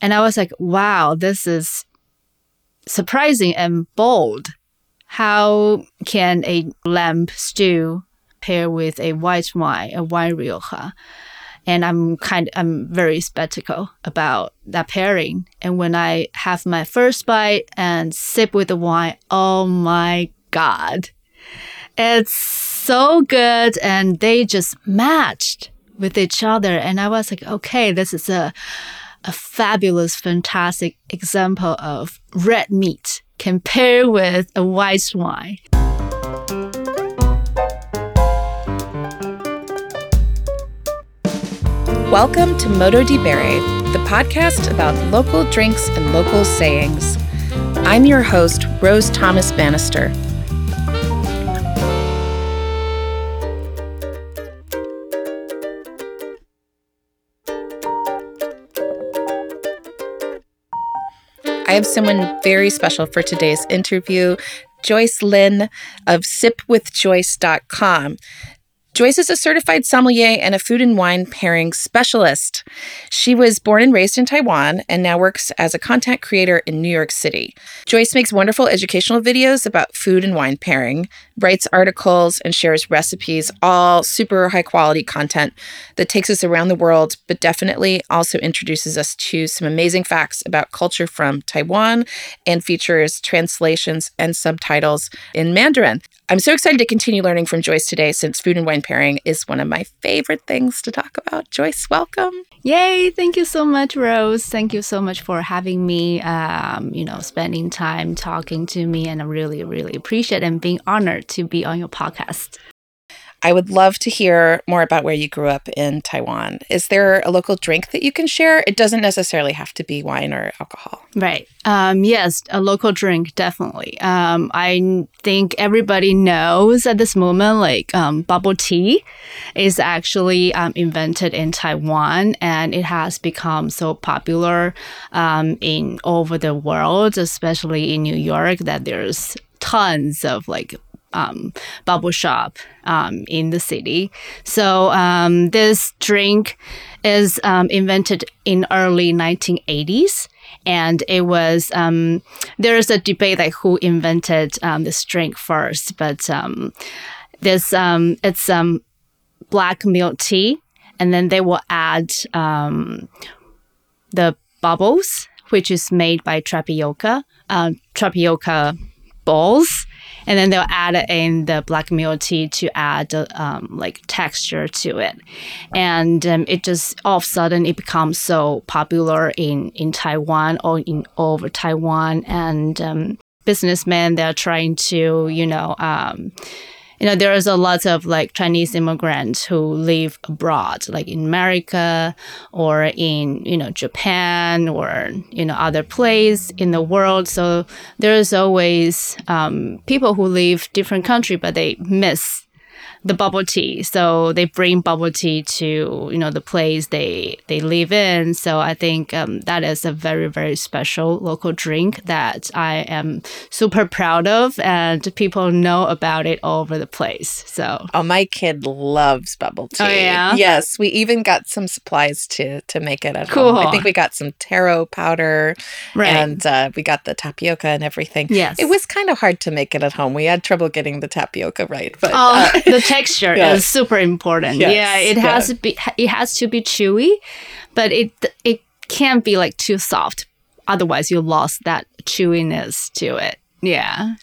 And I was like, wow, this is surprising and bold. How can a lamb stew pair with a white wine, a wine rioja? And I'm kind I'm very skeptical about that pairing. And when I have my first bite and sip with the wine, oh my God. It's so good and they just matched with each other. And I was like, okay, this is a a fabulous, fantastic example of red meat compared with a white wine. Welcome to Modo di Bere, the podcast about local drinks and local sayings. I'm your host, Rose Thomas Bannister. Have someone very special for today's interview, Joyce Lin of sipwithjoyce.com. Joyce is a certified sommelier and a food and wine pairing specialist. She was born and raised in Taiwan and now works as a content creator in New York City. Joyce makes wonderful educational videos about food and wine pairing, writes articles, and shares recipes, all super high quality content that takes us around the world, but definitely also introduces us to some amazing facts about culture from Taiwan and features translations and subtitles in Mandarin. I'm so excited to continue learning from Joyce today since food and wine pairing is one of my favorite things to talk about. Joyce, welcome. Yay! Thank you so much, Rose. Thank you so much for having me. Um, you know, spending time talking to me, and I really, really appreciate and being honored to be on your podcast. I would love to hear more about where you grew up in Taiwan. Is there a local drink that you can share? It doesn't necessarily have to be wine or alcohol. Right. Um, yes, a local drink, definitely. Um, I think everybody knows at this moment, like um, bubble tea is actually um, invented in Taiwan and it has become so popular um, in over the world, especially in New York, that there's tons of like um, bubble shop um, in the city. So um, this drink is um, invented in early 1980s. And it was um, there is a debate like who invented um, this drink first, but this it's black milk tea, and then they will add the bubbles, which is made by tapioca, uh, tapioca balls and then they'll add in the black milk tea to add um, like texture to it, and um, it just all of a sudden it becomes so popular in in Taiwan or in over Taiwan, and um, businessmen they're trying to you know um, you know, there's a lot of like Chinese immigrants who live abroad, like in America or in, you know, Japan or, you know, other place in the world. So there's always um, people who live different country, but they miss the bubble tea. So they bring bubble tea to you know the place they they live in. So I think um, that is a very very special local drink that I am super proud of, and people know about it all over the place. So oh, my kid loves bubble tea. Oh yeah, yes. We even got some supplies to to make it at cool. home. I think we got some taro powder, right. and uh, we got the tapioca and everything. Yes, it was kind of hard to make it at home. We had trouble getting the tapioca right, but oh, uh, the texture yes. is super important. Yes. Yeah, it has to be it has to be chewy, but it it can't be like too soft. Otherwise, you lost that chewiness to it. Yeah.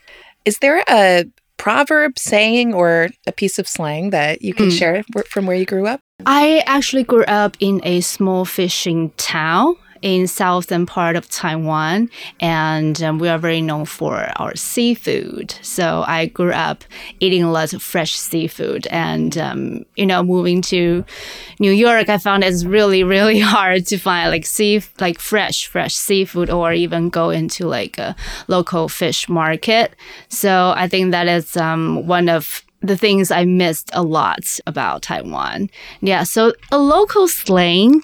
Is there a proverb, saying, or a piece of slang that you can mm. share from where you grew up? I actually grew up in a small fishing town in southern part of Taiwan, and um, we are very known for our seafood. So I grew up eating a lot of fresh seafood, and um, you know, moving to New York, I found it's really really hard to find like sea like fresh fresh seafood, or even go into like a local fish market. So I think that is um, one of the things I missed a lot about Taiwan. Yeah, so a local slang.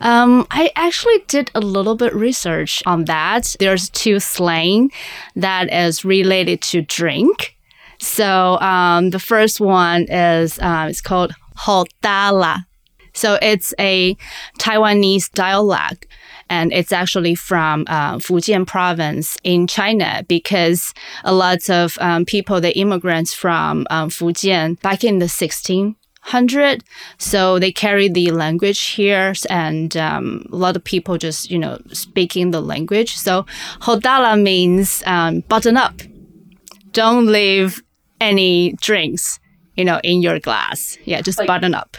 Um, I actually did a little bit research on that. There's two slang that is related to drink. So um, the first one is uh, it's called hotala. So it's a Taiwanese dialect and it's actually from uh, Fujian province in China because a lot of um, people, the immigrants from um, Fujian back in the 1600, so they carry the language here, and um, a lot of people just you know speaking the language. So hodala means um, button up. Don't leave any drinks, you know, in your glass. Yeah, just Like- button up.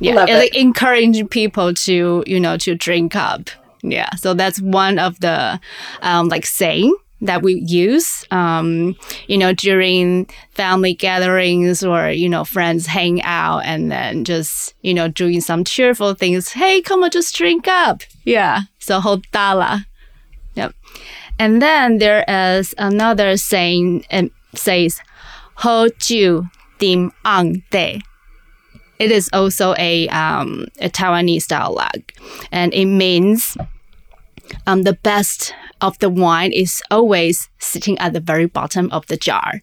Yeah, like encouraging people to you know to drink up. Yeah, so that's one of the um, like saying that we use. Um, you know, during family gatherings or you know friends hang out and then just you know doing some cheerful things. Hey, come on, just drink up. Yeah, so hodala. Yep. And then there is another saying and says ho ju dim ang de. It is also a um, a Taiwanese dialogue, and it means um, the best of the wine is always sitting at the very bottom of the jar.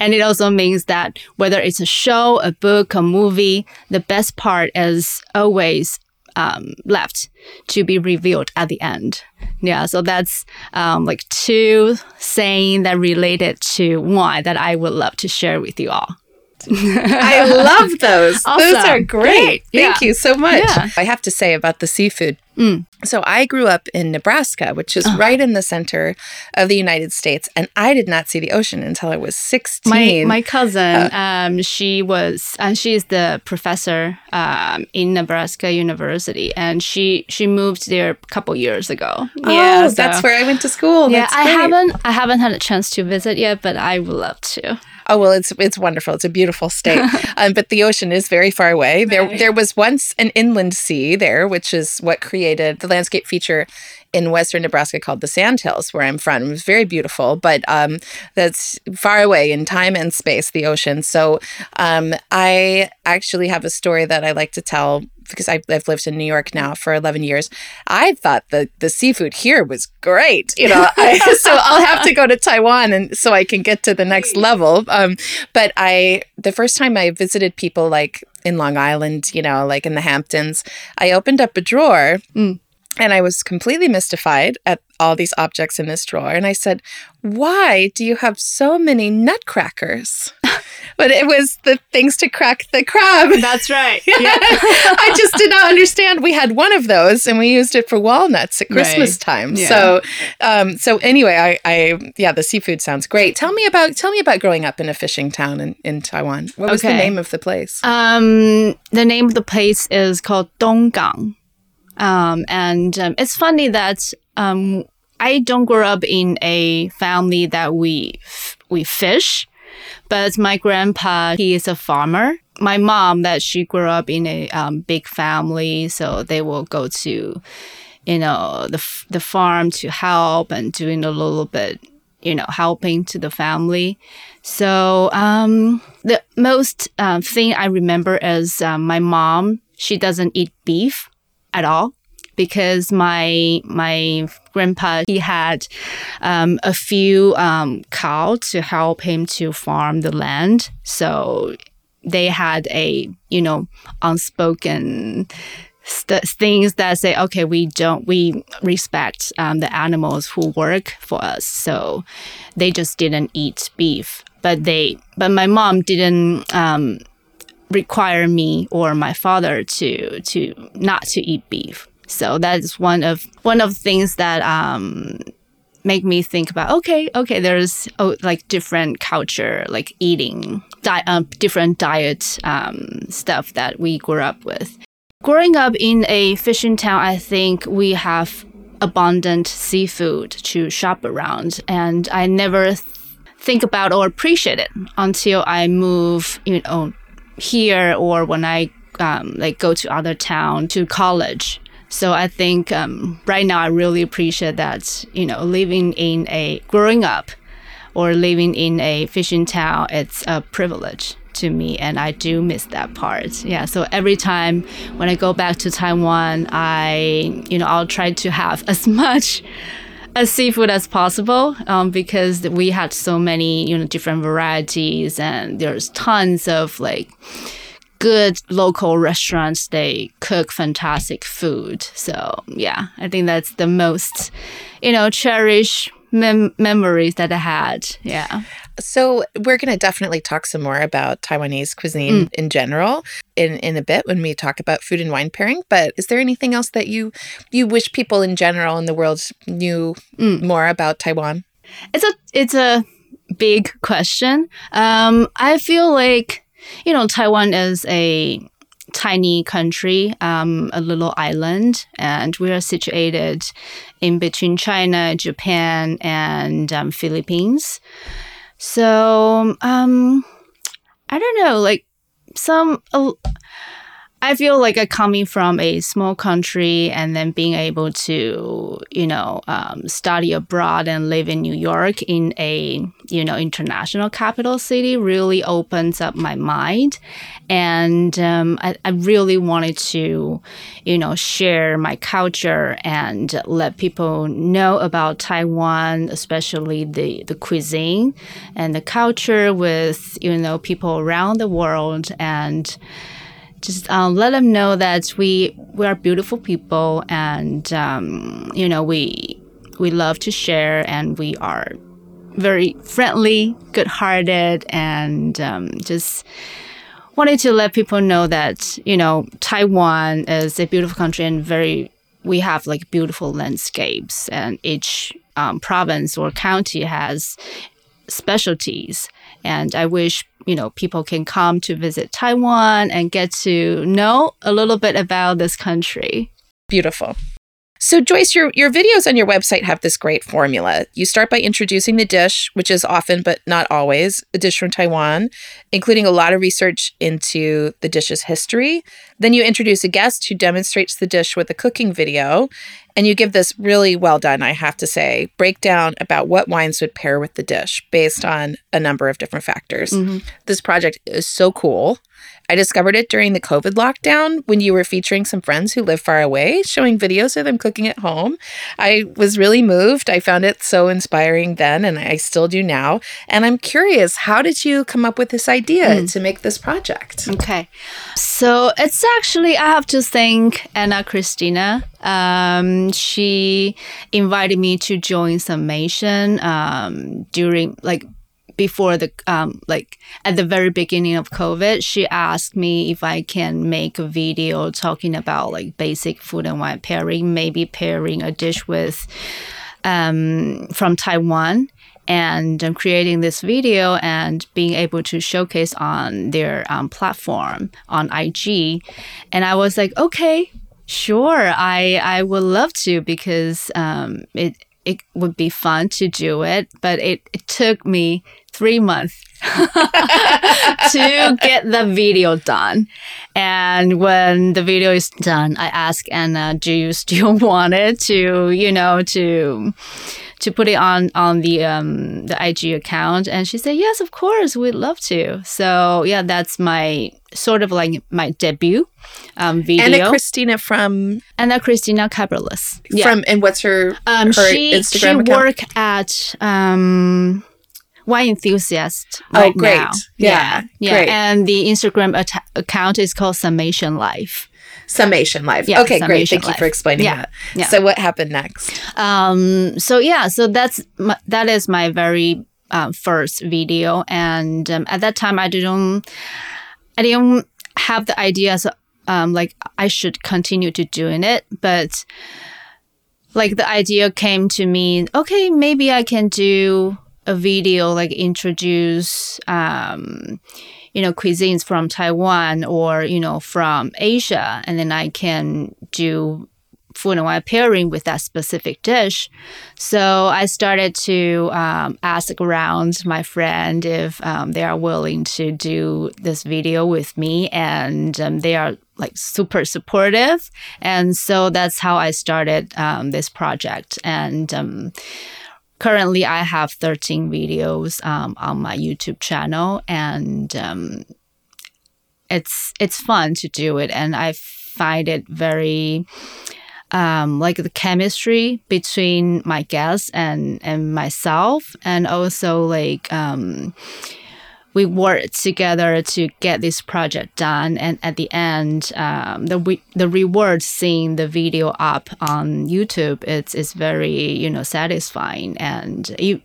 And it also means that whether it's a show, a book, a movie, the best part is always um, left to be revealed at the end. Yeah, so that's um, like two saying that related to wine that I would love to share with you all. I love those. Those are great. Great. Thank Yeah. you so much. Yeah. I have to say about the seafood. Mm. So I grew up in Nebraska, which is right in the center of the United States, and I did not see the ocean until I was 16. My my cousin, um, she was, and she's the professor um, in Nebraska University, and she she moved there a couple years ago. oh, that's where I went to school. Yeah, That's I great. haven't I haven't had a chance to visit yet, but I would love to. Oh well, it's it's wonderful. It's a beautiful state, um, but the ocean is very far away. There Right. there was once an inland sea there, which is what created the landscape feature in western Nebraska called the Sandhills, where I'm from. It was very beautiful, but um, that's far away in time and space, the ocean. So um, I actually have a story that I like to tell because I've, I've lived in New York now for 11 years. I thought the, the seafood here was great, you know, I, so I'll have to go to Taiwan and so I can get to the next level. Um, but I, the first time I visited people like in Long Island, you know, like in the Hamptons, I opened up a drawer Mm. and I was completely mystified at all these objects in this drawer. And I said, Why do you have so many nutcrackers? but it was the things to crack the crab. That's right. Yeah. I just did not understand. We had one of those, and we used it for walnuts at Christmas Right. time. Yeah. So, um, so anyway, I, I, yeah, the seafood sounds great. Tell me about, tell me about growing up in a fishing town in, in Taiwan. What was the name of the place? Um, the name of the place is called Donggang. Um, and um, it's funny that um, I don't grow up in a family that we f- we fish, but my grandpa he is a farmer. My mom that she grew up in a um, big family, so they will go to, you know, the the farm to help and doing a little bit, you know, helping to the family. So um, the most um, thing I remember is um, my mom. She doesn't eat beef at all because my my grandpa he had um, a few um, cow to help him to farm the land. So they had a you know unspoken st- things that say okay we don't we respect um, the animals who work for us. So they just didn't eat beef. But they but my mom didn't um, require me or my father to to not to eat beef so that is one of one of things that um make me think about okay okay there's oh, like different culture like eating di- um, different diet um, stuff that we grew up with. Growing up in a fishing town i think we have abundant seafood to shop around and i never th- think about or appreciate it until i move you know here or when i um, like go to other town to college so I think um, right now I really appreciate that, you know, living in a growing up or living in a fishing town, it's a privilege to me and I do miss that part. Yeah, so every time when I go back to Taiwan, I, you know, I'll try to have as much as seafood as possible um, because we had so many, you know, different varieties and there's tons of like good local restaurants they cook fantastic food so yeah i think that's the most you know cherish mem- memories that i had yeah so we're going to definitely talk some more about taiwanese cuisine mm. in general in in a bit when we talk about food and wine pairing but is there anything else that you you wish people in general in the world knew mm. more about taiwan it's a it's a big question um i feel like you know, Taiwan is a tiny country, um, a little island, and we are situated in between China, Japan, and um, Philippines. So, um, I don't know, like some. Uh, I feel like I coming from a small country and then being able to, you know, um, study abroad and live in New York in a, you know, international capital city really opens up my mind. And um, I, I really wanted to, you know, share my culture and let people know about Taiwan, especially the, the cuisine and the culture with, you know, people around the world. And, just um, let them know that we we are beautiful people and um, you know we we love to share and we are very friendly good-hearted and um, just wanted to let people know that you know taiwan is a beautiful country and very we have like beautiful landscapes and each um, province or county has specialties. And I wish, you know, people can come to visit Taiwan and get to know a little bit about this country. Beautiful. So, Joyce, your, your videos on your website have this great formula. You start by introducing the dish, which is often, but not always, a dish from Taiwan, including a lot of research into the dish's history. Then you introduce a guest who demonstrates the dish with a cooking video. And you give this really well done, I have to say, breakdown about what wines would pair with the dish based on a number of different factors. Mm-hmm. This project is so cool. I discovered it during the COVID lockdown when you were featuring some friends who live far away, showing videos of them cooking at home. I was really moved. I found it so inspiring then, and I still do now. And I'm curious, how did you come up with this idea mm. to make this project? Okay. So it's actually, I have to thank Anna Christina. Um, she invited me to join Summation um, during, like, before the um, like at the very beginning of COVID, she asked me if I can make a video talking about like basic food and wine pairing, maybe pairing a dish with um, from Taiwan and um, creating this video and being able to showcase on their um, platform on IG. And I was like, okay, sure, I I would love to because um, it it would be fun to do it, but it, it took me three months to get the video done. And when the video is done, I ask Anna, do you still want it to, you know, to to put it on on the um the IG account and she said yes of course we'd love to so yeah that's my sort of like my debut um video Anna Christina from Anna Christina Cabrales yeah. from and what's her, um, her she, Instagram she account? work at um wine enthusiast oh, right oh, great. now. Yeah, yeah, great. And the Instagram at- account is called Summation Life. Summation Life. Yeah, okay, great. Summation Thank you for explaining yeah, that. Yeah. So what happened next? Um. So yeah. So that's my, that is my very um, first video, and um, at that time I didn't I didn't have the ideas um like I should continue to doing it, but like the idea came to me. Okay, maybe I can do a video like introduce um, you know cuisines from Taiwan or you know from Asia, and then I can do food and wine pairing with that specific dish. So I started to um, ask around my friend if um, they are willing to do this video with me, and um, they are like super supportive. And so that's how I started um, this project. And um, currently I have 13 videos um, on my YouTube channel and um, it's it's fun to do it and I find it very um, like the chemistry between my guests and and myself and also like um, we worked together to get this project done. And at the end, um, the the reward seeing the video up on YouTube, it's it's very you know satisfying and you.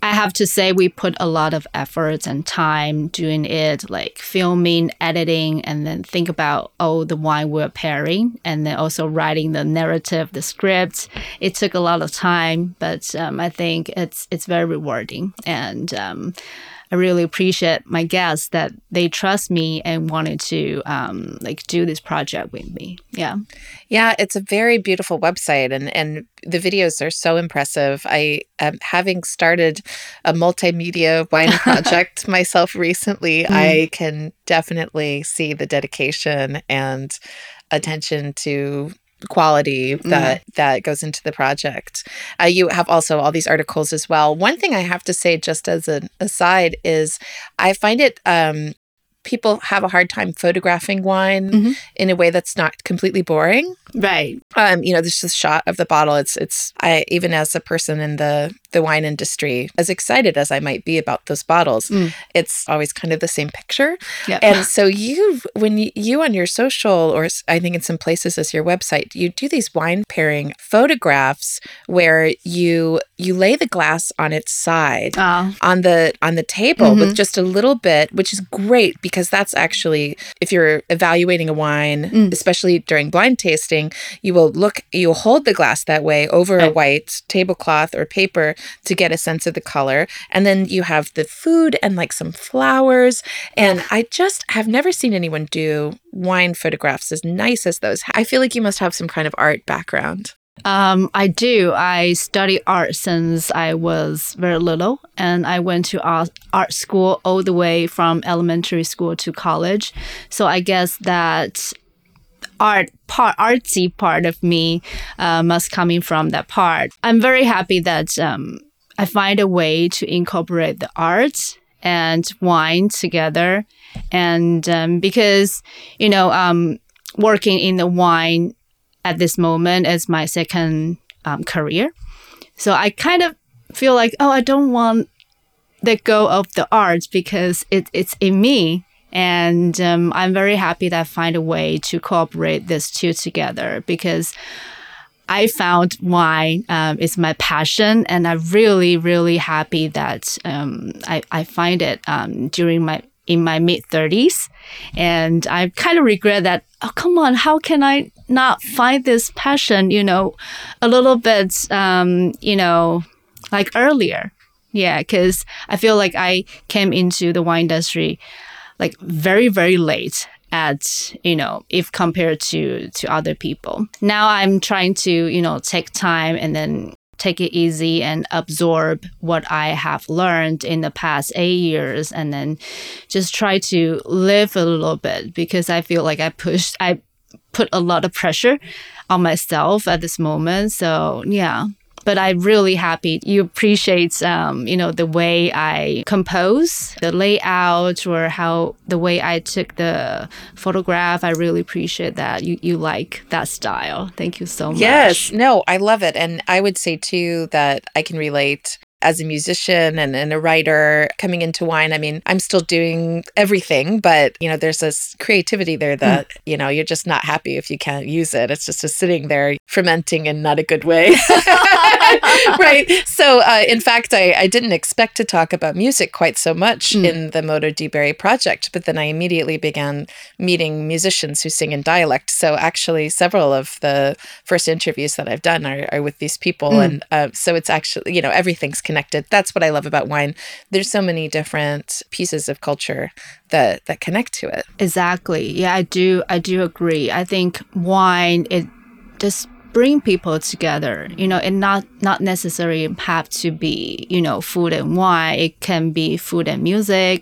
I have to say we put a lot of efforts and time doing it, like filming, editing, and then think about oh the wine we're pairing, and then also writing the narrative, the script. It took a lot of time, but um, I think it's it's very rewarding, and um, I really appreciate my guests that they trust me and wanted to um, like do this project with me. Yeah. Yeah, it's a very beautiful website and and the videos are so impressive. I um, having started a multimedia wine project myself recently, mm. I can definitely see the dedication and attention to quality that mm. that goes into the project. Uh, you have also all these articles as well. One thing I have to say, just as an aside, is I find it um, people have a hard time photographing wine mm-hmm. in a way that's not completely boring. Right. Um, you know, there's just a shot of the bottle. It's it's I even as a person in the the wine industry, as excited as I might be about those bottles, mm. it's always kind of the same picture. Yep. And so you when you, you on your social or I think in some places as your website, you do these wine pairing photographs where you you lay the glass on its side oh. on the on the table mm-hmm. with just a little bit, which is great because that's actually if you're evaluating a wine, mm. especially during blind tasting you will look, you'll hold the glass that way over right. a white tablecloth or paper to get a sense of the color. And then you have the food and like some flowers. And I just have never seen anyone do wine photographs as nice as those. I feel like you must have some kind of art background. Um, I do. I study art since I was very little, and I went to art, art school all the way from elementary school to college. So I guess that art part artsy part of me uh, must coming from that part i'm very happy that um, i find a way to incorporate the art and wine together and um, because you know um, working in the wine at this moment is my second um, career. So i kind of feel like oh i don't want let go of the arts because it, it's in me. And um, I'm very happy that I find a way to cooperate these two together because I found wine um, is my passion, and I'm really, really happy that um, I, I find it um, during my in my mid 30s, and I kind of regret that. Oh, come on, how can I not find this passion? You know, a little bit, um, you know, like earlier. Yeah, because I feel like I came into the wine industry like very very late at you know if compared to to other people now i'm trying to you know take time and then take it easy and absorb what i have learned in the past eight years and then just try to live a little bit because i feel like i pushed i put a lot of pressure on myself at this moment so yeah but I'm really happy you appreciate, um, you know, the way I compose, the layout, or how the way I took the photograph. I really appreciate that you you like that style. Thank you so much. Yes, no, I love it, and I would say too that I can relate as a musician and, and a writer coming into wine i mean i'm still doing everything but you know there's this creativity there hmm. that mm. you know you're just not happy if you can't use it it's just a sitting there fermenting in not a good way right so uh, in fact I, I didn't expect to talk about music quite so much mm. in the Modo di Bere project but then i immediately began meeting musicians who sing in dialect so actually several of the first interviews that i've done are, are with these people mm. and uh, so it's actually you know everything's connected. That's what I love about wine. There's so many different pieces of culture that that connect to it. Exactly. Yeah, I do I do agree. I think wine it just bring people together you know and not not necessarily have to be you know food and wine it can be food and music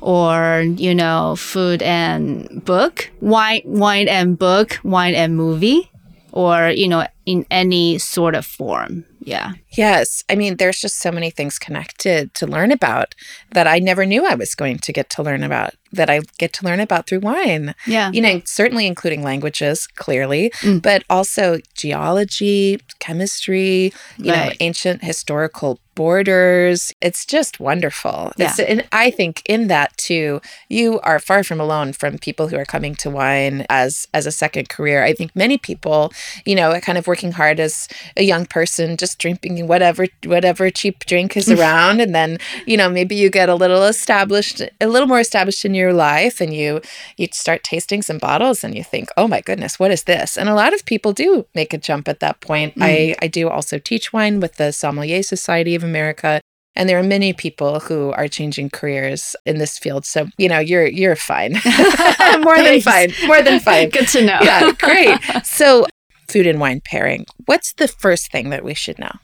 or you know food and book wine wine and book wine and movie or you know in any sort of form Yeah. Yes. I mean, there's just so many things connected to learn about that I never knew I was going to get to learn about, that I get to learn about through wine. Yeah. You know, certainly including languages, clearly, Mm. but also geology, chemistry, you know, ancient historical borders. It's just wonderful. It's, and I think in that too, you are far from alone from people who are coming to wine as as a second career. I think many people, you know, kind of working hard as a young person, just drinking whatever whatever cheap drink is around, and then you know maybe you get a little established, a little more established in your life, and you you start tasting some bottles, and you think, oh my goodness, what is this? And a lot of people do make a jump at that point. Hmm. I I do also teach wine with the Sommelier Society of America. And there are many people who are changing careers in this field. So, you know, you're you're fine. More than fine. More than fine. Good to know. yeah, great. So, food and wine pairing. What's the first thing that we should know?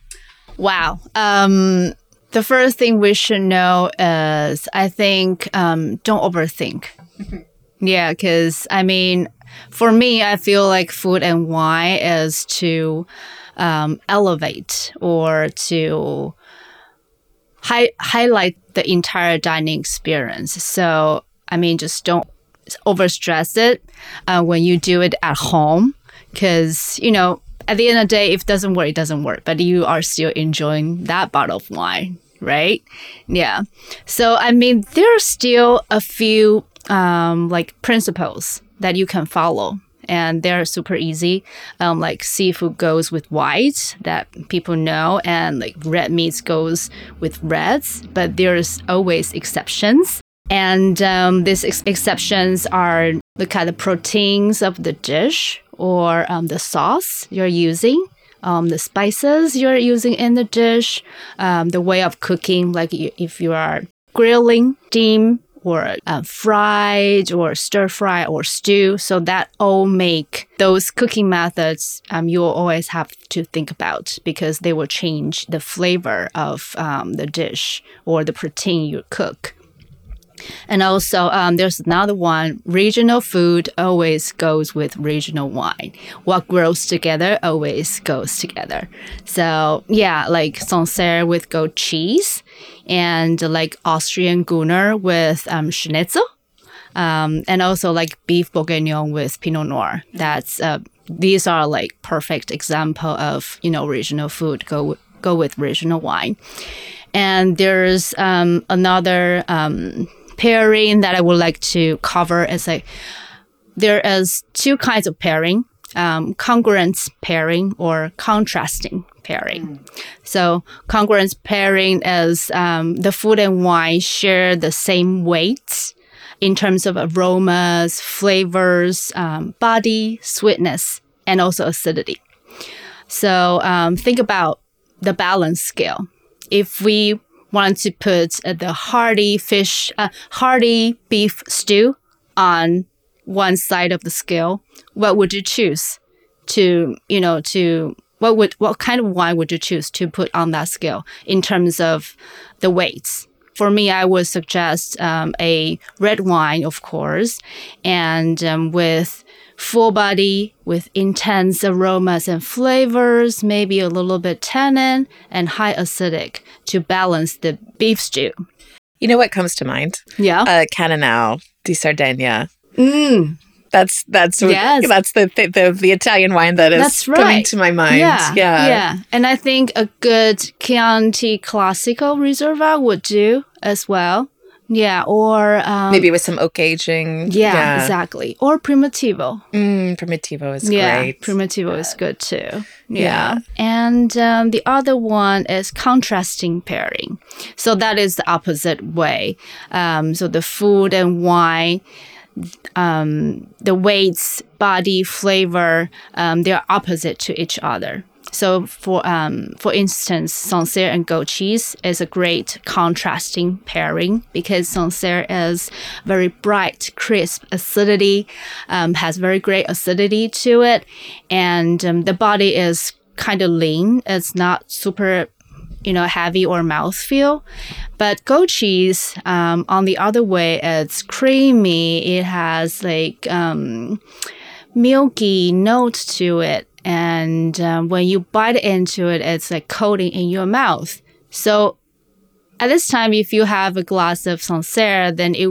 Wow. Um, the first thing we should know is I think um, don't overthink. yeah, because I mean, for me, I feel like food and wine is to um, elevate or to hi- highlight the entire dining experience. So, I mean, just don't overstress it uh, when you do it at home because, you know, at the end of the day, if it doesn't work, it doesn't work, but you are still enjoying that bottle of wine, right? Yeah. So, I mean, there are still a few um, like principles that you can follow. And they're super easy. Um, like seafood goes with white that people know, and like red meats goes with reds. But there's always exceptions. And um, these ex- exceptions are the kind of proteins of the dish or um, the sauce you're using, um, the spices you're using in the dish, um, the way of cooking, like if you are grilling, steam, or uh, fried, or stir fry, or stew. So that all make those cooking methods um, you will always have to think about because they will change the flavor of um, the dish or the protein you cook. And also, um, there's another one. Regional food always goes with regional wine. What grows together always goes together. So yeah, like Sancerre with goat cheese, and like Austrian Grüner with um, Schnitzel, um, and also like beef bourguignon with Pinot Noir. That's uh, these are like perfect example of you know regional food go go with regional wine. And there's um, another um, pairing that I would like to cover is like there is two kinds of pairing um, congruence pairing or contrasting pairing. So, congruence pairing is um, the food and wine share the same weight in terms of aromas, flavors, um, body, sweetness, and also acidity. So, um, think about the balance scale. If we want to put uh, the hearty fish, uh, hearty beef stew on one side of the scale, what would you choose to, you know, to what would what kind of wine would you choose to put on that scale in terms of the weights? For me, I would suggest um, a red wine, of course, and um, with full body, with intense aromas and flavors, maybe a little bit tannin and high acidic to balance the beef stew. You know what comes to mind? Yeah. Uh, Cannonau di Sardegna. Mm. That's that's Yes. that's the, the the the Italian wine that is That's coming to my mind. Yeah, yeah, yeah. And I think a good Chianti Classico Reserva would do as well. Yeah, or um, Maybe with some oak aging. yeah, exactly. Or Primitivo. Mm, Primitivo is yeah, great. Primitivo is good too. Yeah. Yeah. And um, the other one is contrasting pairing. So that is the opposite way. Um, so the food and wine, um, the weights, body, flavor, um, they're opposite to each other. So for um, for instance, Sancerre and goat cheese is a great contrasting pairing because Sancerre is very bright, crisp acidity, um, has very great acidity to it, and um, the body is kind of lean. It's not super you know, heavy or mouthfeel. But goat cheese, um, on the other way, it's creamy. It has like um, milky note to it, and um, when you bite into it, it's like coating in your mouth. So at this time, if you have a glass of Sancerre, then it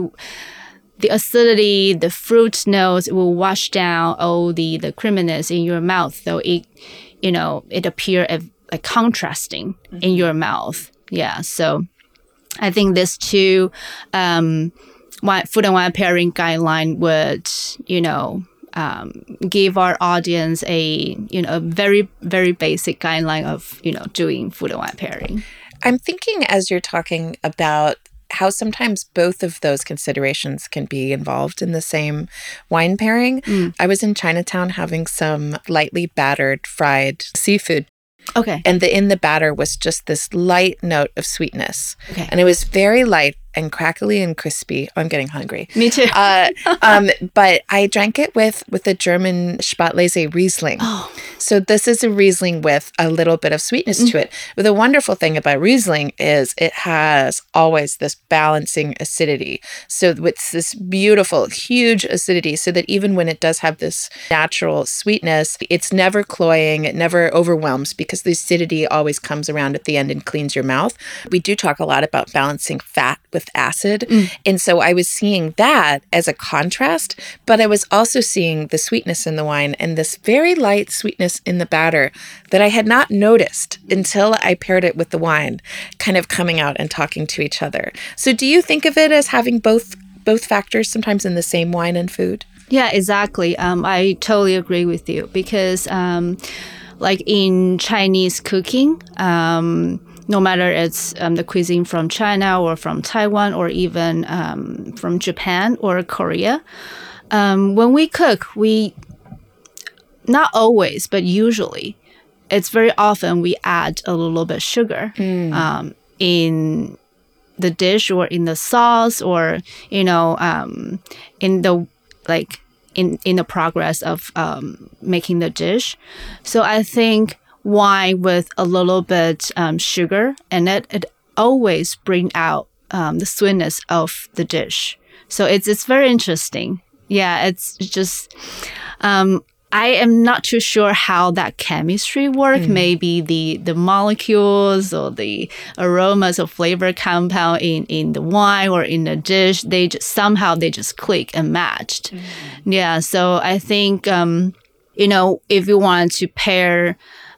the acidity, the fruit notes it will wash down all the the creaminess in your mouth. So it, you know, it appear like contrasting mm-hmm. in your mouth. Yeah. So I think these two um, food and wine pairing guideline would, you know, um, give our audience a you know a very very basic guideline of you know doing food and wine pairing. I'm thinking as you're talking about how sometimes both of those considerations can be involved in the same wine pairing. Mm. I was in Chinatown having some lightly battered fried seafood Okay. And the in the batter was just this light note of sweetness. Okay. And it was very light and crackly and crispy. Oh, I'm getting hungry. Me too. uh, um, but I drank it with with a German Spätlese Riesling. Oh. So this is a Riesling with a little bit of sweetness mm. to it. But the wonderful thing about Riesling is it has always this balancing acidity. So it's this beautiful, huge acidity, so that even when it does have this natural sweetness, it's never cloying. It never overwhelms because the acidity always comes around at the end and cleans your mouth. We do talk a lot about balancing fat with with acid. Mm. And so I was seeing that as a contrast, but I was also seeing the sweetness in the wine and this very light sweetness in the batter that I had not noticed until I paired it with the wine, kind of coming out and talking to each other. So do you think of it as having both both factors sometimes in the same wine and food? Yeah, exactly. Um, I totally agree with you because, um, like in Chinese cooking, um, no matter it's um, the cuisine from China or from Taiwan or even um, from Japan or Korea. Um, when we cook, we not always, but usually, it's very often we add a little bit sugar mm. in the dish or in the sauce or you know um, in the like in in the progress of um, making the dish. So I think wine with a little bit um, sugar and it, it always bring out um, the sweetness of the dish. So it's it's very interesting. Yeah, it's just um, I am not too sure how that chemistry work. Mm. Maybe the the molecules or the aromas or flavor compound in in the wine or in the dish, they just somehow they just click and matched. Mm. Yeah, so I think um, you know if you want to pair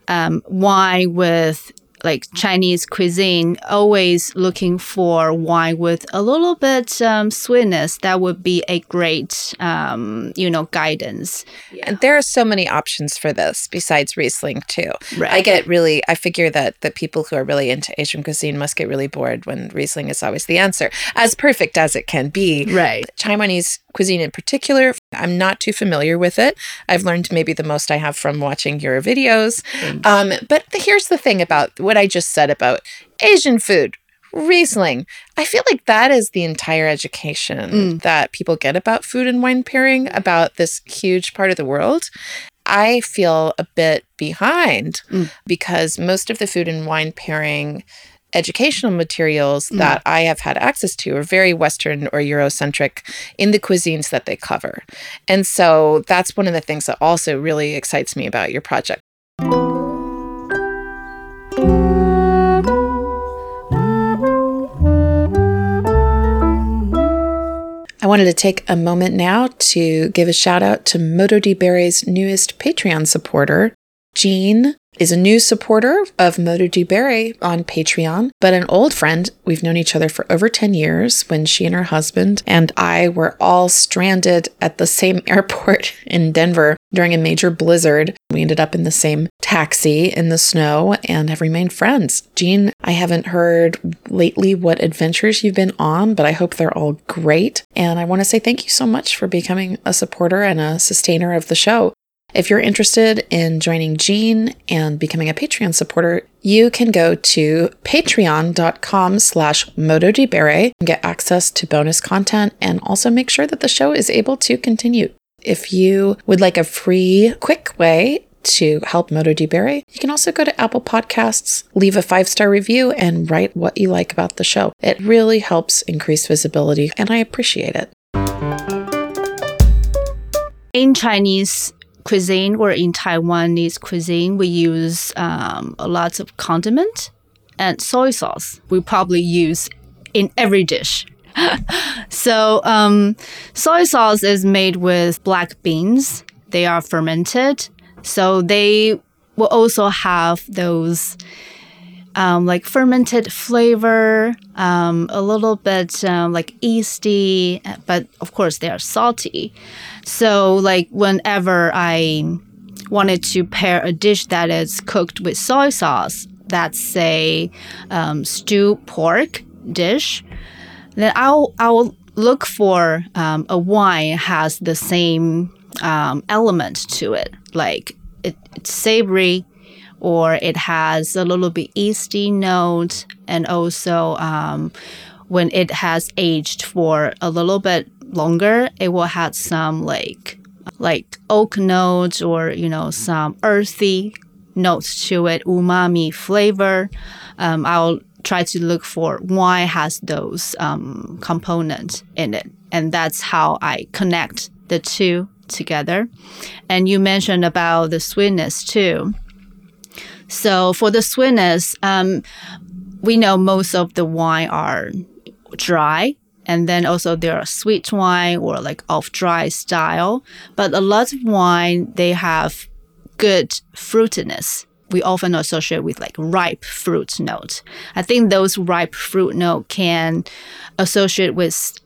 um, wine with like Chinese cuisine, always looking for wine with a little bit um, sweetness. That would be a great, um, you know, guidance. Yeah. And there are so many options for this besides Riesling too. Right. I get really, I figure that the people who are really into Asian cuisine must get really bored when Riesling is always the answer, as perfect as it can be. Right. Taiwanese cuisine in particular, I'm not too familiar with it. I've learned maybe the most I have from watching your videos. Um, but the, here's the thing about what I just said about Asian food. Riesling. I feel like that is the entire education mm. that people get about food and wine pairing, about this huge part of the world. I feel a bit behind mm. because most of the food and wine pairing educational materials mm. that I have had access to are very Western or Eurocentric in the cuisines that they cover. And so that's one of the things that also really excites me about your project. I wanted to take a moment now to give a shout out to Modo di Bere's newest Patreon supporter, Jean is a new supporter of Modo di Bere on Patreon, but an old friend. We've known each other for over 10 years when she and her husband and I were all stranded at the same airport in Denver during a major blizzard. We ended up in the same taxi in the snow and have remained friends. Jean, I haven't heard lately what adventures you've been on, but I hope they're all great. And I want to say thank you so much for becoming a supporter and a sustainer of the show. If you're interested in joining Jean and becoming a Patreon supporter, you can go to patreon.com slash mododibere and get access to bonus content and also make sure that the show is able to continue. If you would like a free, quick way to help Modo di you can also go to Apple Podcasts, leave a five star review, and write what you like about the show. It really helps increase visibility, and I appreciate it. In Chinese cuisine or in Taiwanese cuisine, we use um, a lot of condiment and soy sauce. We probably use in every dish. so um, soy sauce is made with black beans. They are fermented, so they will also have those um, like fermented flavor, um, a little bit um, like yeasty, but of course they are salty. So like whenever I wanted to pair a dish that is cooked with soy sauce, that's say um, stewed pork dish, then I'll I'll look for um, a wine has the same um, element to it, like it, it's savory or it has a little bit yeasty note and also um, when it has aged for a little bit longer it will have some like like oak notes or you know some earthy notes to it umami flavor. Um, i'll try to look for why has those um, components in it and that's how i connect the two together. And you mentioned about the sweetness too so for the sweetness, um, we know most of the wine are dry. And then also there are sweet wine or like off dry style. But a lot of wine, they have good fruitiness. We often associate with like ripe fruit note. I think those ripe fruit note can associate with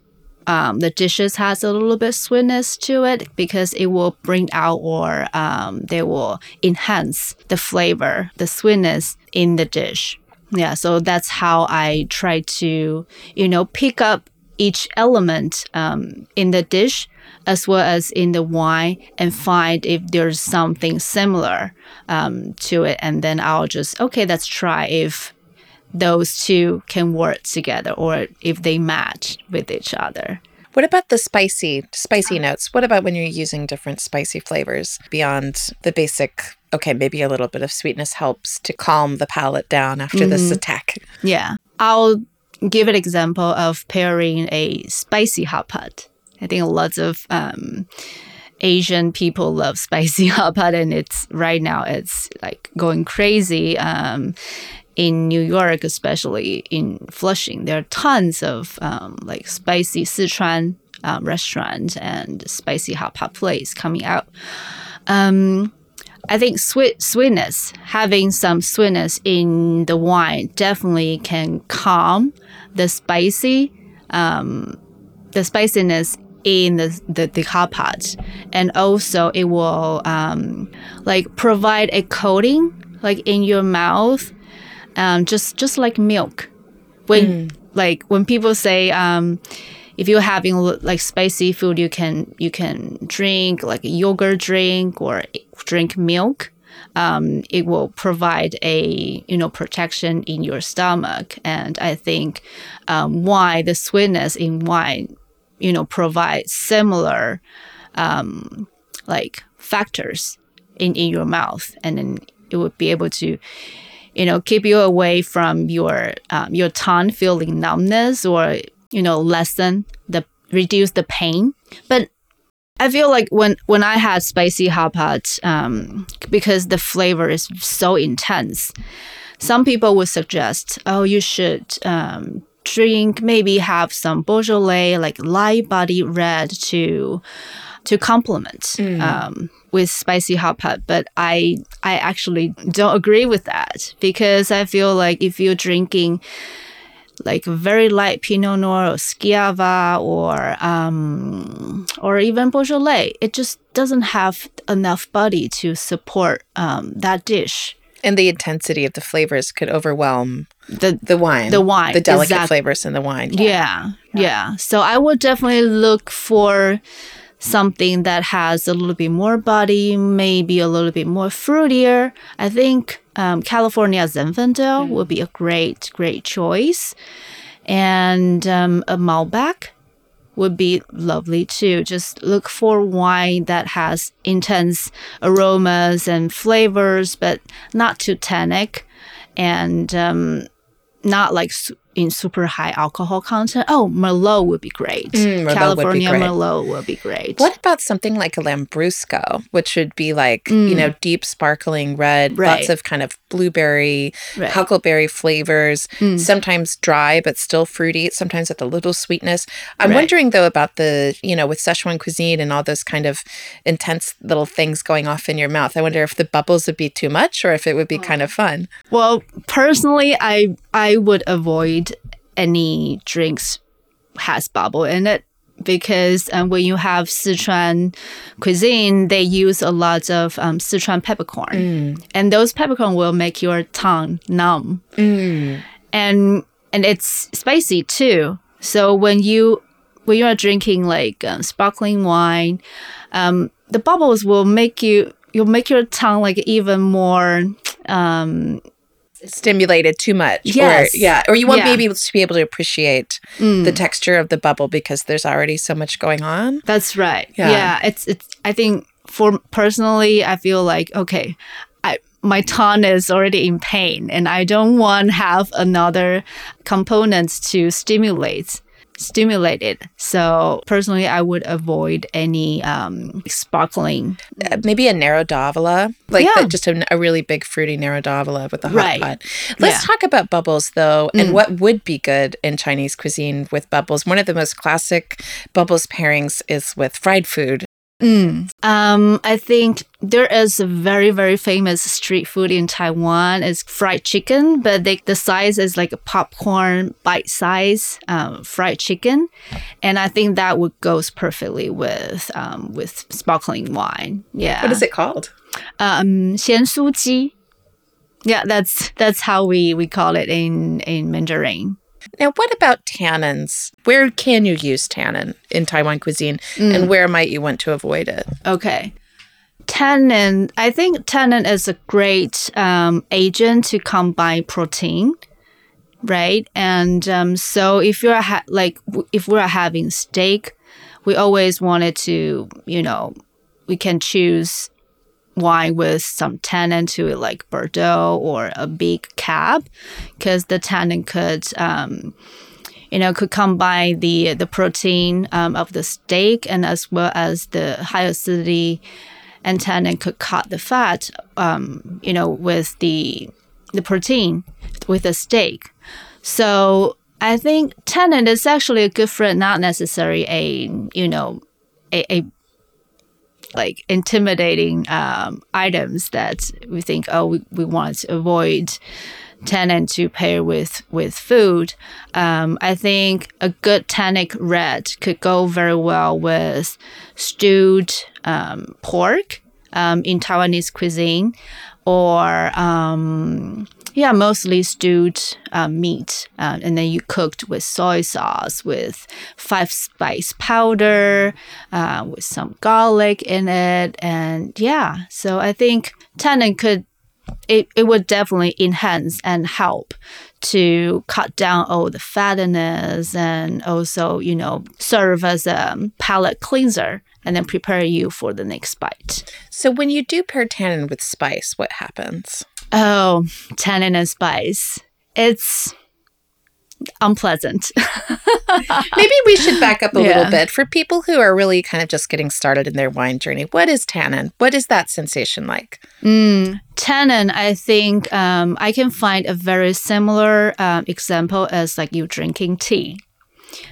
um, the dishes has a little bit sweetness to it because it will bring out or um, they will enhance the flavor, the sweetness in the dish. Yeah, so that's how I try to, you know, pick up each element um, in the dish as well as in the wine and find if there's something similar um, to it. And then I'll just, okay, let's try if those two can work together or if they match with each other. What about the spicy spicy notes? What about when you're using different spicy flavors beyond the basic okay, maybe a little bit of sweetness helps to calm the palate down after mm-hmm. this attack? Yeah. I'll give an example of pairing a spicy hot pot. I think lots of um, Asian people love spicy hot pot, and it's right now it's like going crazy. Um, in New York, especially in Flushing, there are tons of um, like spicy Sichuan um, restaurants and spicy hot pot place coming out. Um, I think sweet sweetness, having some sweetness in the wine, definitely can calm the spicy, um, the spiciness in the, the, the hot pot, and also it will um, like provide a coating like in your mouth um, just just like milk. When mm. like when people say um, if you're having like spicy food, you can you can drink like a yogurt drink or drink milk. Um, it will provide a you know protection in your stomach, and I think um, why the sweetness in wine, you know, provides similar um, like factors in in your mouth, and then it would be able to you know, keep you away from your um, your tongue feeling numbness or you know lessen the reduce the pain. But I feel like when when I had spicy hot pot, um, because the flavor is so intense, some people would suggest, oh, you should um, drink maybe have some Beaujolais like light body red to to complement mm. um, with spicy hot pot, but I I actually don't agree with that because I feel like if you're drinking like a very light Pinot Noir or Schiava or um, or even Beaujolais, it just doesn't have enough body to support um, that dish. And the intensity of the flavors could overwhelm the the wine, the wine, the delicate exactly. flavors in the wine. Yeah. yeah, yeah. So I would definitely look for something that has a little bit more body, maybe a little bit more fruitier. I think um, California Zinfandel mm. would be a great, great choice. And um, a Malbec would be lovely too. Just look for wine that has intense aromas and flavors, but not too tannic and um, not like in super high alcohol content, oh, Merlot would be great. Mm, Merlot would be California great. Merlot would be great. What about something like a Lambrusco, which would be like, you know, deep sparkling red, Mm. Right. lots of kind of blueberry, Right. Mm. huckleberry flavors, sometimes dry but still fruity, sometimes with a little sweetness. I'm Right. wondering though about the, you know, with Szechuan cuisine and all those kind of intense little things going off in your mouth. I wonder if the bubbles would be too much or if it would be kind of fun. Well, personally, I I would avoid any drinks has bubble in it because um, when you have Sichuan cuisine, they use a lot of um, Sichuan peppercorn, and those peppercorn will make your tongue numb, and and it's spicy too. So when you when you are drinking like um, sparkling wine, um, the bubbles will make you you'll make your tongue like even more um, Stimulated too much. Yes. Or, yeah. Or you won't Yeah. Mm. able to be able to appreciate the texture of the bubble because there's already so much going on. That's right. Yeah. Yeah. it's it's. I think for personally, I feel like okay, I my tongue is already in pain, and I don't want have another component to stimulate stimulate it. So personally, I would avoid any um, sparkling. uh, maybe a Nero d'Avola, like Yeah. the- just a, a really big fruity Nero d'Avola with a hot Right. pot. Let's Yeah. Mm. talk about bubbles though, and what would be good in Chinese cuisine with bubbles. One of the most classic bubbles pairings is with fried food. Um, I think there is a very very famous street food in Taiwan. It's fried chicken, but they, the size is like a popcorn bite size um, fried chicken, and I think that would goes perfectly with um, with sparkling wine. Yeah. What is it called? Um, 咸酥鸡. Yeah, that's that's how we we call it in in Mandarin. Now, what about tannins? Where can you use tannin in Taiwan cuisine, Mm. and where might you want to avoid it? Okay. Tannin, I think tannin is a great um, agent to combine protein, right? And um, so if you're ha- like w- if we're having steak, we always wanted to, you know, we can choose wine with some tannin to like Bordeaux or a big cab, because the tannin could. Um, you know, could combine the the protein um, of the steak and as well as the high acidity, and tannin could cut the fat, um, you know, with the the protein with the steak. So I think tannin is actually a good friend, not necessarily a you know a, a like intimidating um, items that we think oh we, we want to avoid tannin to pair with with food. Um, I think a good tannic red could go very well with stewed um, pork um, in Taiwanese cuisine, or um, yeah, mostly stewed uh, meat, uh, and then you cooked with soy sauce, with five spice powder, uh, with some garlic in it, and yeah. So I think tannin could it, it would definitely enhance and help to cut down all the fattiness and also, you know, serve as a palate cleanser and then prepare you for the next bite. So, when you do pair tannin with spice, what happens? Oh, tannin and spice. It's unpleasant. Maybe we should back up a Yeah. little bit for people who are really kind of just getting started in their wine journey. What is tannin? What is that sensation like? Mm, tannin, I think um, I can find a very similar um, example as like you drinking tea.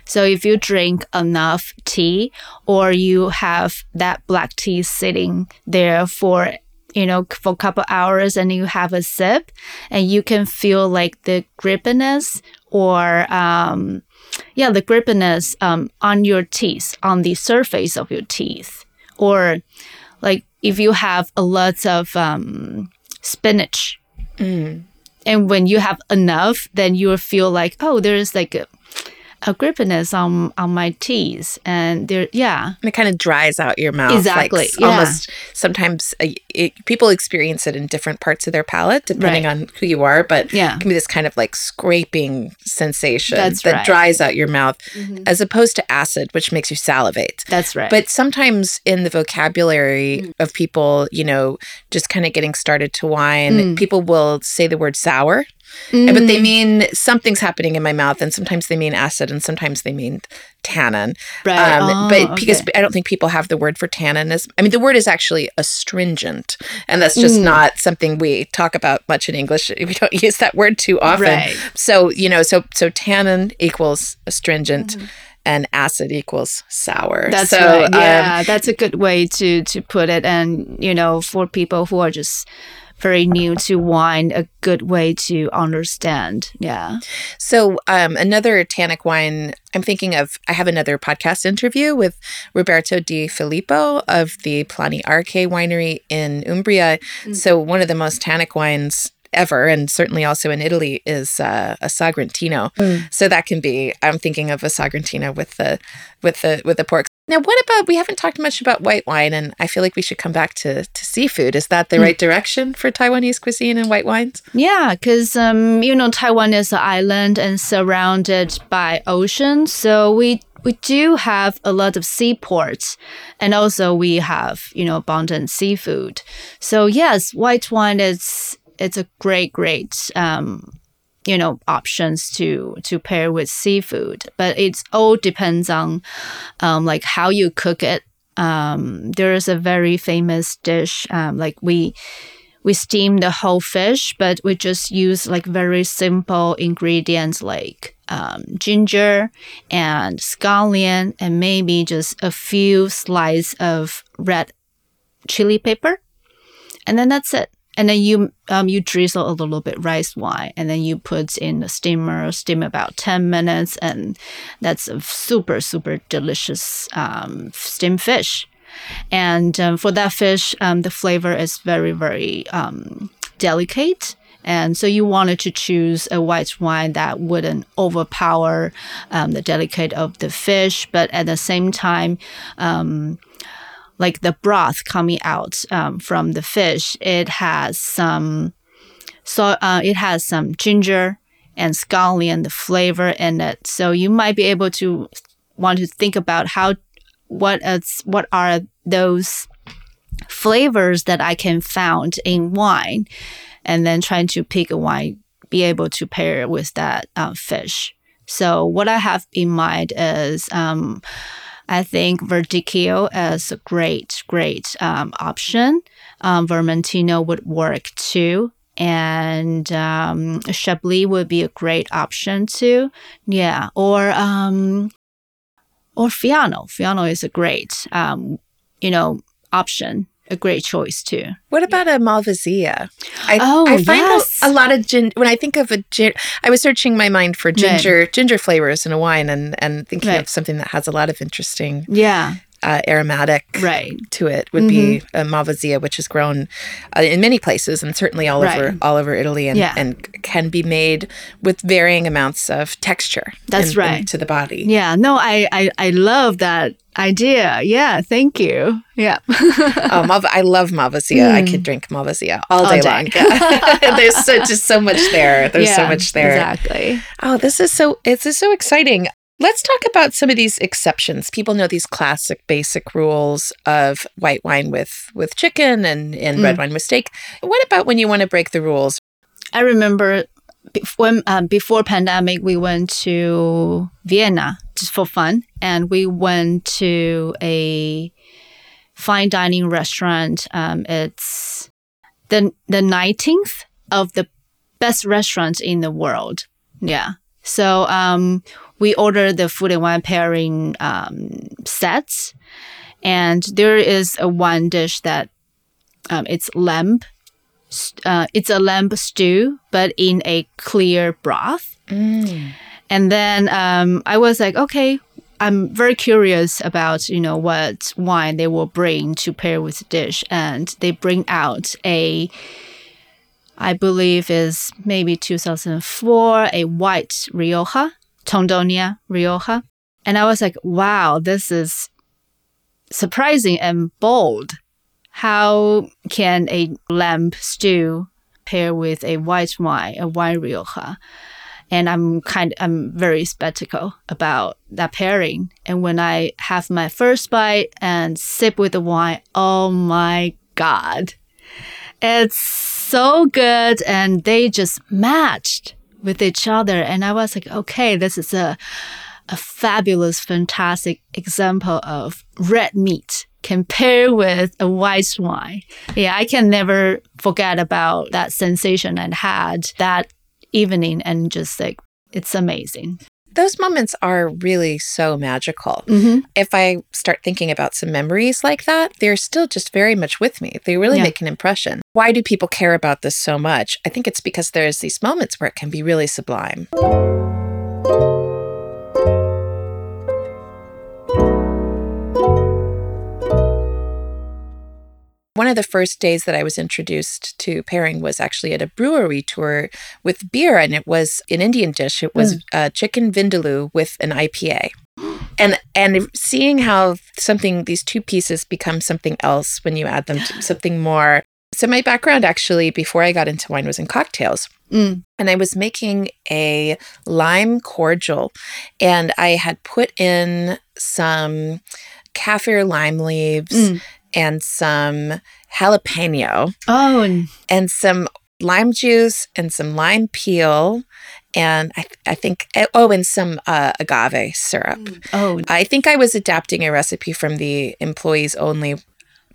So if you drink enough tea, or you have that black tea sitting there for you know for a couple hours, and you have a sip, and you can feel like the grippiness or um, yeah, the grippiness um, on your teeth, on the surface of your teeth, or like if you have a lot of um, spinach and when you have enough then you'll feel like oh there's like a, a grippiness on on my teeth, and there, yeah, And it kind of dries out your mouth. Exactly, s- yeah. Almost sometimes uh, it, people experience it in different parts of their palate, depending Right. on who you are. But Yeah. it can be this kind of like scraping sensation That's that right. Mm-hmm. dries out your mouth, as opposed to acid, which makes you salivate. that's right. But sometimes in the vocabulary Mm. of people, you know, just kind of getting started to wine, Mm. people will say the word sour, but they mean something's happening in my mouth, and sometimes they mean acid, and sometimes they mean tannin. Right. Um, Oh, but because. I don't think people have the word for tannin as I mean, the word is actually astringent, and that's just Mm. not something we talk about much in English. We don't use that word too often. Right. So you know, so so tannin equals astringent. Mm-hmm. And acid equals sour. That's so, right. um, Yeah, that's a good way to to put it. And you know, for people who are just very new to wine, a good way to understand. Yeah. So um, another tannic wine, I'm thinking of. I have another podcast interview with Roberto Di Filippo of the Plani Arche winery in Umbria. So one of the most tannic wines ever, and certainly also in Italy, is uh, a Sagrantino. So that can be. I'm thinking of a Sagrantino with the with the with the pork. Now, what about? We haven't talked much about white wine, and I feel like we should come back to to seafood. Is that the right direction for Taiwanese cuisine and white wines? Yeah, because um, you know Taiwan is an island and surrounded by ocean, so we we do have a lot of seaports, and also we have you know abundant seafood. So yes, white wine is it's a great great um, you know options to to pair with seafood, but it's all depends on um, like how you cook it. Um, there is a very famous dish um, like we we steam the whole fish, but we just use like very simple ingredients like um, ginger and scallion and maybe just a few slices of red chili pepper, and then that's it. And then you um, you drizzle a little bit rice wine, and then you put in the steamer, steam about ten minutes, and that's a super super delicious um, steamed fish. And um, for that fish, um, the flavor is very, very um, delicate. And so you wanted to choose a white wine that wouldn't overpower um, the delicate of the fish, but at the same time, like the broth coming out um, from the fish, it has some, so uh, it has some ginger and scallion, the flavor in it. So you might be able to want to think about how what is what are those flavors that I can found in wine, and then trying to pick a wine, be able to pair with that uh, fish. So what I have in mind is. Um, I think Verdicchio is a great, great um, option. Um, Vermentino would work too. And um, Chablis would be a great option too. Yeah. Or um, or Fiano. Fiano is a great, um, you know, option, a great choice too. What about a Malvasia? I, Oh, I find a- yes. a, lot of gin. When I think of a gin, I was searching my mind for ginger ginger flavors in a wine, and and thinking Right. of something that has a lot of interesting Yeah, uh, aromatic right. Mm-hmm. to it would be a Malvasia, which is grown uh, in many places and certainly all over all over Italy, and Yeah. and can be made with varying amounts of texture. That's in- right. into the body. Yeah, no, I, I, I love that idea. Yeah, thank you. Yeah. Oh, Malva, I love Malvasia. I could drink Malvasia all, All day, day. long. Yeah. There's so, just so much there. There's so much there. Exactly. Oh, this is so this is so exciting. Let's talk about some of these exceptions. People know these classic basic rules of white wine with with chicken and, and red wine with steak. What about when you want to break the rules? I remember when um, before pandemic, we went to Vienna just for fun, and we went to a fine dining restaurant. Um, it's the the nineteenth of the best restaurants in the world. Yeah. So um, we ordered the food and wine pairing um, sets, and there is a one dish that um, it's lamb uh, it's a lamb stew, but in a clear broth. And then um, I was like, okay, I'm very curious about you know what wine they will bring to pair with the dish, and they bring out a, I believe is maybe 2004, a white Rioja. Tondonia Rioja. And I was like, wow, this is surprising and bold. How can a lamb stew pair with a white wine, a wine Rioja? And I'm kind I'm very skeptical about that pairing. And when I have my first bite and sip with the wine, oh my God. It's so good and they just matched with each other. And I was like, okay, this is a a fabulous, fantastic example of red meat compared with a white wine. Yeah, I can never forget about that sensation I had that evening and just like, it's amazing. Those moments are really so magical. Mm-hmm. If I start thinking about some memories like that, they're still just very much with me. They really Yeah. make an impression. Why do people care about this so much? I think it's because there's these moments where it can be really sublime. One of the first days that I was introduced to pairing was actually at a brewery tour with beer, and it was an Indian dish. It was uh, chicken vindaloo with an IPA, and and seeing how something these two pieces become something else when you add them to something more. So my background actually before I got into wine was in cocktails. Mm. And I was making a lime cordial, and I had put in some kaffir lime leaves Mm. And some jalapeno Oh, and- some lime juice and some lime peel and I, I think oh and some uh, agave syrup. Oh, i think i was adapting a recipe from the employees only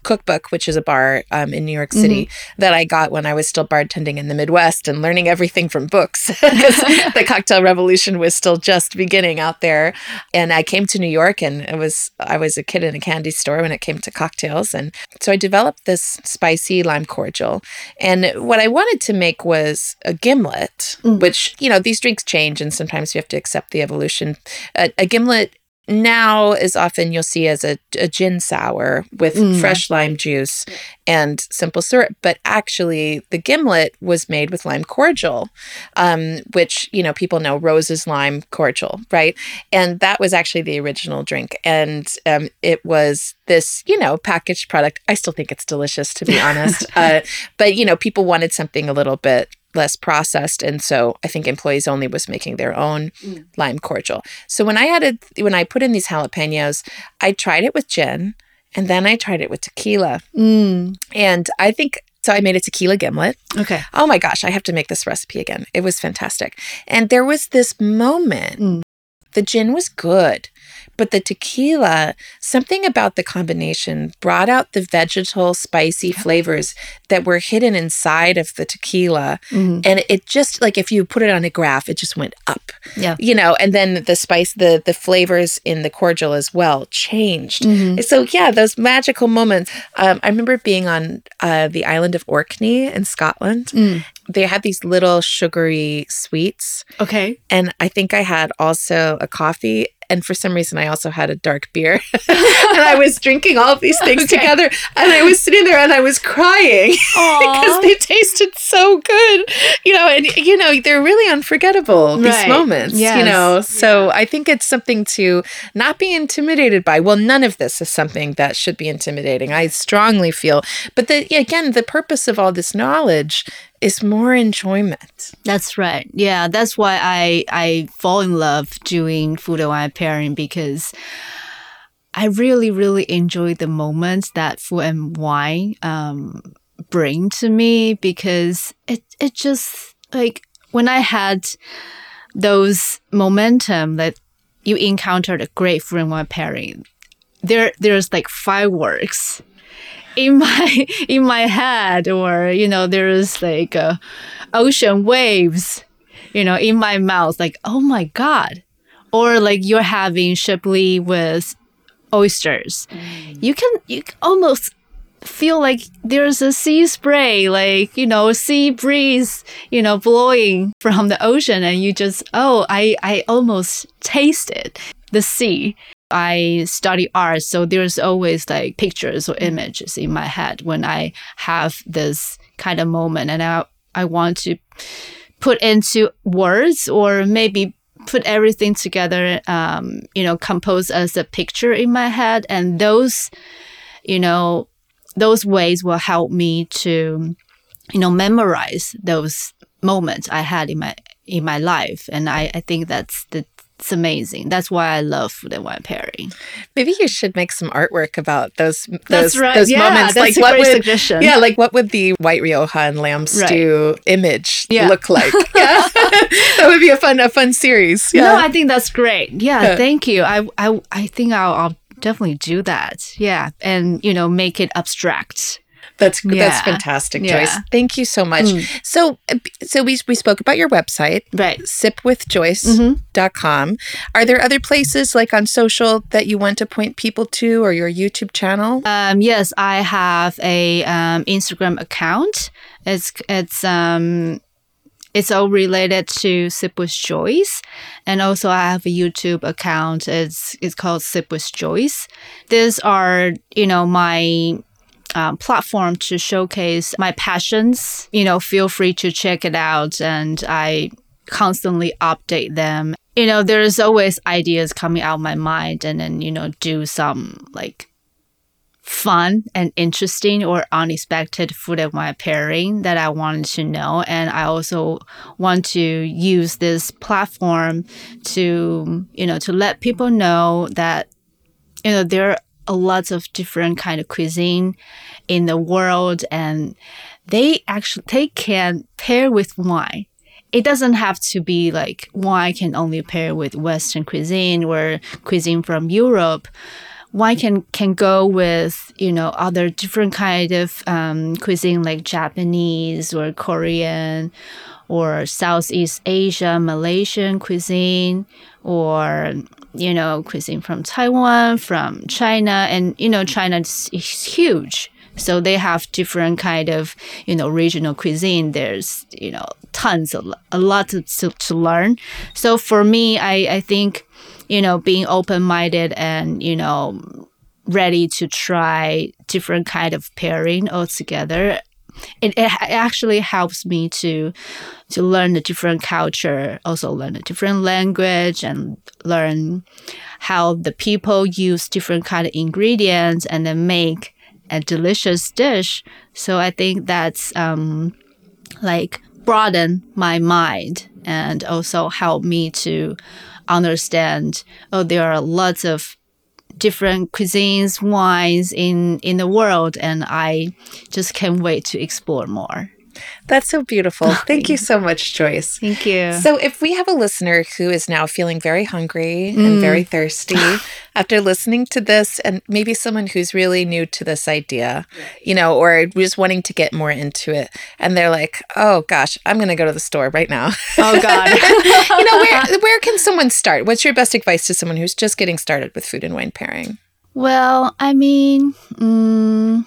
cookbook which is a bar um, in new york city that i got when i was still bartending in the midwest and learning everything from books 'Cause the cocktail revolution was still just beginning out there. And i came to new york and it was i was a kid in a candy store when it came to cocktails. And so i developed this spicy lime cordial. And what i wanted to make was a gimlet Mm. which you know these drinks change and sometimes you have to accept the evolution. A, a gimlet now is often you'll see as a, a gin sour with Mm. fresh lime juice and simple syrup but actually the gimlet was made with lime cordial um, which you know people know rose's lime cordial right? And that was actually the original drink. And um, it was this you know packaged product. I still think it's delicious to be honest. Uh, but you know people wanted something a little bit less processed and so i think employees only was making their own Mm. lime cordial so when i added when i put in these jalapenos i tried it with gin and then i tried it with tequila mm. and i think so i made a tequila gimlet okay. oh my gosh i have to make this recipe again it was fantastic and there was this moment Mm. The gin was good but the tequila something about the combination brought out the vegetal spicy flavors that were hidden inside of the tequila Mhm. and it just like if you put it on a graph it just went up Yeah. you know and then the spice the the flavors in the cordial as well changed Mhm. so yeah those magical moments um, i remember being on uh, the island of orkney in scotland Mm. They had these little sugary sweets Okay. and i think i had also a coffee and for some reason i also had a dark beer. And i was drinking all of these things Okay. together and i was sitting there and i was crying because they tasted so good. You know and you know they're really unforgettable these Right. moments you know? So i think it's something to not be intimidated by. Well none of this is something that should be intimidating i strongly feel. But the again the purpose of all this knowledge is more enjoyment. That's right. Yeah, that's why I I fall in love doing food and wine pairing because I really really enjoy the moments that food and wine um, bring to me because it it just like when I had those momentum that you encountered a great food and wine pairing, there there's like fireworks in my in my head or you know there's like uh, ocean waves you know in my mouth like oh my god or like you're having chablis with oysters mm. you can you almost feel like there's a sea spray like you know sea breeze you know blowing from the ocean and you just oh i i almost tasted the sea. I study art, so there's always like pictures or images in my head when I have this kind of moment, and I I want to put into words or maybe put everything together, um, you know, compose as a picture in my head. And those, you know, those ways will help me to, you know, memorize those moments I had in my in my life. And I, I think that's the it's amazing. That's why I love food and wine pairing. Maybe you should make some artwork about those those, That's right. those Yeah, moments. that's like a what great would suggestion. yeah, like what would the white Rioja and lamb stew image Yeah. look like? Yeah. that would be a fun a fun series. Yeah. No, I think that's great. Yeah, Yeah. thank you. I I I think I'll, I'll definitely do that. Yeah, and you know, make it abstract. That's that's fantastic, Yeah. Joyce. Thank you so much. So uh, so we we spoke about your website, Right. sipwithjoyce.com. Are there other places like on social that you want to point people to or your YouTube channel? Um, yes, I have a um, Instagram account. It's it's um it's all related to Sip with Joyce, and also I have a YouTube account. It's it's called Sip with Joyce. These are you know my um, platform to showcase my passions. You know, feel free to check it out, and I constantly update them. You know, there's always ideas coming out of my mind, and then you know, do some like fun and interesting or unexpected food and wine pairing that I wanted to know. And I also want to use this platform to, you know, to let people know that, you know, there lots of different kind of cuisine in the world and they actually they can pair with wine it doesn't have to be like wine can only pair with Western cuisine or cuisine from Europe. Wine can can go with you know other different kind of um, cuisine like Japanese or Korean or Southeast Asia, Malaysian cuisine, or you know cuisine from Taiwan, from China, and you know China is, huge. So they have different kind of you know regional cuisine. There's you know tons of a lot to, to, to learn. So for me, I I think you know being open minded and you know ready to try different kind of pairing altogether it, it actually helps me to to learn a different culture also learn a different language and learn how the people use different kind of ingredients and then make a delicious dish. So i think that's um like broaden my mind and also help me to understand oh there are lots of different cuisines wines in in the world and i just can't wait to explore more That's so beautiful. Thank you so much, Joyce. thank you So, if we have a listener who is now feeling very hungry and very thirsty after listening to this, and maybe someone who's really new to this idea, you know, or just wanting to get more into it, and they're like, "Oh gosh, I'm going to go to the store right now." oh god you know, where where can someone start? What's your best advice to someone who's just getting started with food and wine pairing? Well, I mean, mm,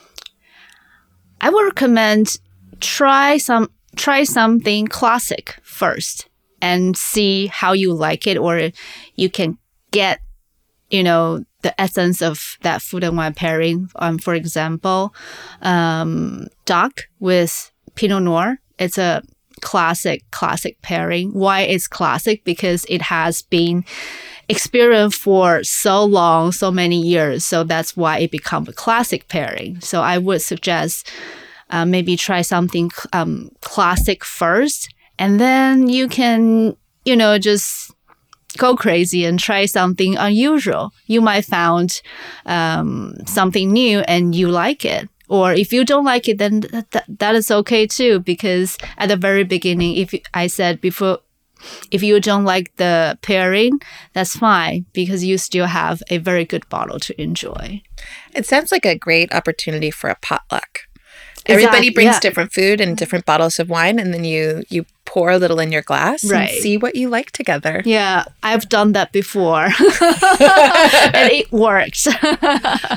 I would recommend try some try something classic first and see how you like it, or you can get, you know, the essence of that food and wine pairing. Um, for example, um, duck with Pinot Noir. It's a classic classic pairing. Why it's classic? Because it has been experienced for so long, so many years. So that's why it become a classic pairing. So I would suggest uh, maybe try something um, classic first, and then you can, you know, just go crazy and try something unusual. You might found um, something new and you like it. Or if you don't like it, then th- th- that is okay too. Because at the very beginning, if I said before, if you don't like the pairing, that's fine because you still have a very good bottle to enjoy. It sounds like a great opportunity for a potluck. Everybody brings yeah. different food and different bottles of wine, and then you you pour a little in your glass Right. and see what you like together. Yeah, I've done that before, and it works.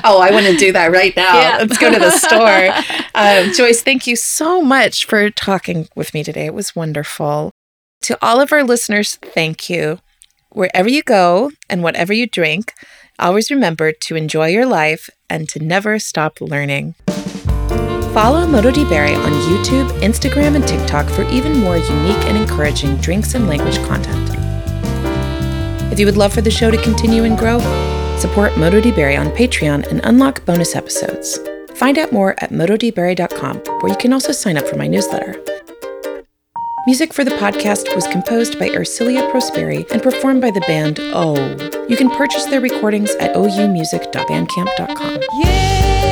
Oh, I want to do that right now. Yeah. Let's go to the store. Um, Joyce, thank you so much for talking with me today. It was wonderful. To all of our listeners, thank you. Wherever you go and whatever you drink, always remember to enjoy your life and to never stop learning. Follow Modo di Bere on YouTube, Instagram, and TikTok for even more unique and encouraging drinks and language content. If you would love for the show to continue and grow, support Moto Berry on Patreon and unlock bonus episodes. Find out more at mododibere.com, where you can also sign up for my newsletter. Music for the podcast was composed by Ersilia Prosperi and performed by the band Oh. You can purchase their recordings at oumusic.bandcamp.com. Yeah.